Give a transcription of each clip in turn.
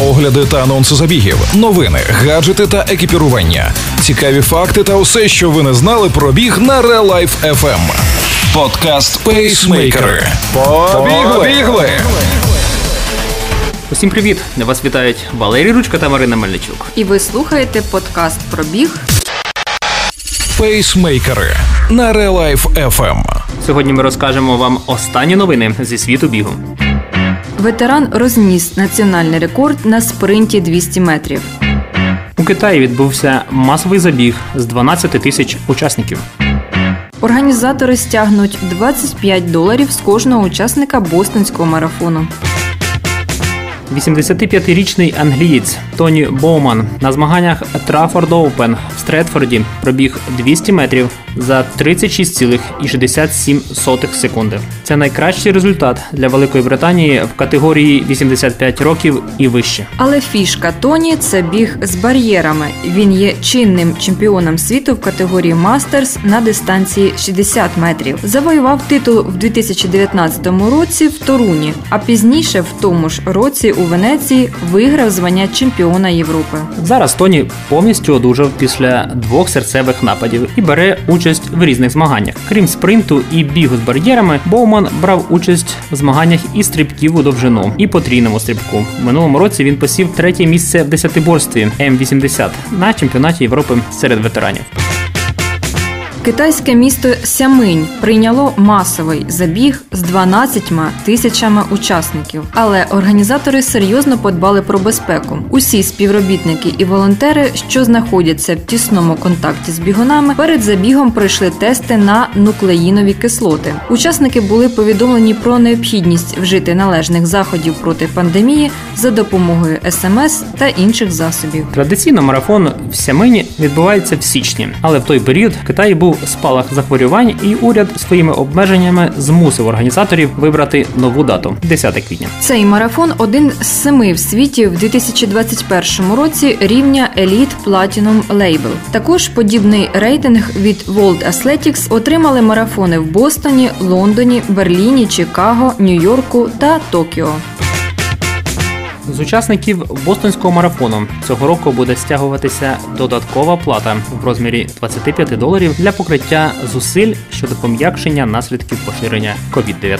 огляди та анонси забігів, новини, гаджети та екіпірування, цікаві факти та усе, що ви не знали про біг на Real Life FM. Подкаст Пейсмейкери. Побігли! Усім привіт! Вас вітають Валерій Ручка та Марина Мельничук. І ви слухаєте подкаст про біг. Пейсмейкери на Real Life FM. Сьогодні ми розкажемо вам останні новини зі світу бігу. Ветеран розніс національний рекорд на спринті 200 метрів. У Китаї відбувся масовий забіг з 12 тисяч учасників. Організатори стягнуть 25 доларів з кожного учасника бостонського марафону. 85-річний англієць Тоні Боуман на змаганнях Траффорд Оупен в Стретфорді пробіг 200 метрів за 36,67 секунди. Це найкращий результат для Великої Британії в категорії 85 років і вище. Але фішка Тоні це біг з бар'єрами. Він є чинним чемпіоном світу в категорії Мастерс на дистанції 60 метрів. Завоював титул в 2019 році в Торуні, а пізніше в тому ж році у Венеції виграв звання чемпіона Європи. Зараз Тоні повністю одужав після двох серцевих нападів і бере участь в різних змаганнях. Крім спринту і бігу з бар'єрами, Боуман брав участь в змаганнях і стрибків у довжину, і потрійному стрибку. Минулому році він посів третє місце в десятиборстві М80 на чемпіонаті Європи серед ветеранів. Китайське місто Сяминь прийняло масовий забіг з 12 тисячами учасників, але організатори серйозно подбали про безпеку. Усі співробітники і волонтери, що знаходяться в тісному контакті з бігунами, перед забігом пройшли тести на нуклеїнові кислоти. Учасники були повідомлені про необхідність вжити належних заходів проти пандемії за допомогою СМС та інших засобів. Традиційно марафон в Сямині відбувається в січні, але в той період Китаї спалах захворювань, і уряд своїми обмеженнями змусив організаторів вибрати нову дату 10 квітня. Цей марафон один з семи в світі в 2021 році рівня Elite Platinum Label. Також подібний рейтинг від World Athletics отримали марафони в Бостоні, Лондоні, Берліні, Чикаго, Нью-Йорку та Токіо. З учасників бостонського марафону цього року буде стягуватися додаткова плата в розмірі 25 доларів для покриття зусиль щодо пом'якшення наслідків поширення COVID-19.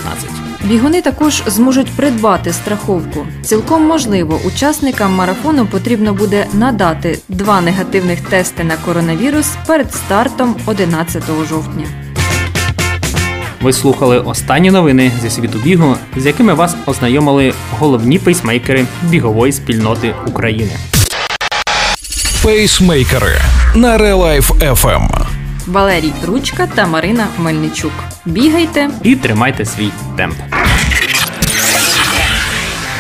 Бігуни також зможуть придбати страховку. Цілком можливо, учасникам марафону потрібно буде надати два негативних тести на коронавірус перед стартом 11 жовтня. Ви слухали останні новини зі світу бігу, з якими вас ознайомили головні пейсмейкери бігової спільноти України. Пейсмейкери на Real Life FM. Валерій Ручка та Марина Мельничук. Бігайте І тримайте свій темп.